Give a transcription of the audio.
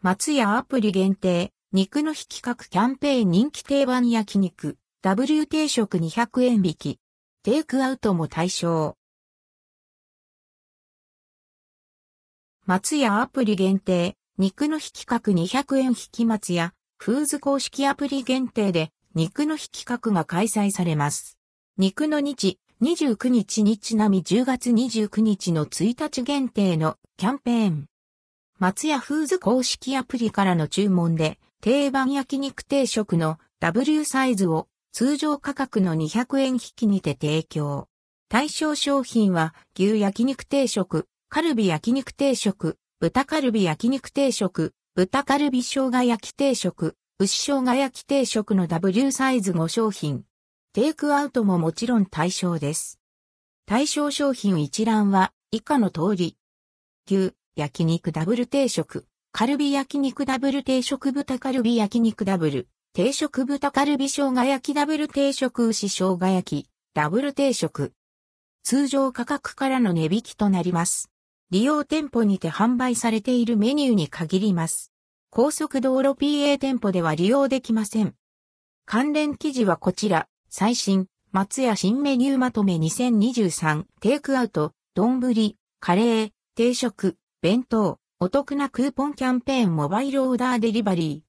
松屋アプリ限定、肉の引き角キャンペーン人気定番焼肉、W 定食200円引き。テイクアウトも対象。松屋アプリ限定、肉の引き角200円引き松屋、フーズ公式アプリ限定で、肉の引き角が開催されます。肉の日、29日にちなみ10月29日の1日限定のキャンペーン。松屋フーズ公式アプリからの注文で、定番焼肉定食の W サイズを通常価格の200円引きにて提供。対象商品は牛焼肉定食、カルビ焼肉定食、豚カルビ焼肉定食、豚カルビ生姜焼き定食、牛生姜焼き定食の W サイズ5商品。テイクアウトももちろん対象です。対象商品一覧は以下の通り。牛、焼肉ダブル定食、カルビ焼肉ダブル定食豚カルビ。焼肉ダブル、定食豚カルビ。生姜焼きダブル定食牛生姜焼き、ダブル定食。通常価格からの値引きとなります。利用店舗にて販売されているメニューに限ります。高速道路 PA 店舗では利用できません。関連記事はこちら、最新、松屋新メニューまとめ。2023、テイクアウト、丼、カレー、定食、弁当、お得なクーポンキャンペーンモバイルオーダーデリバリー。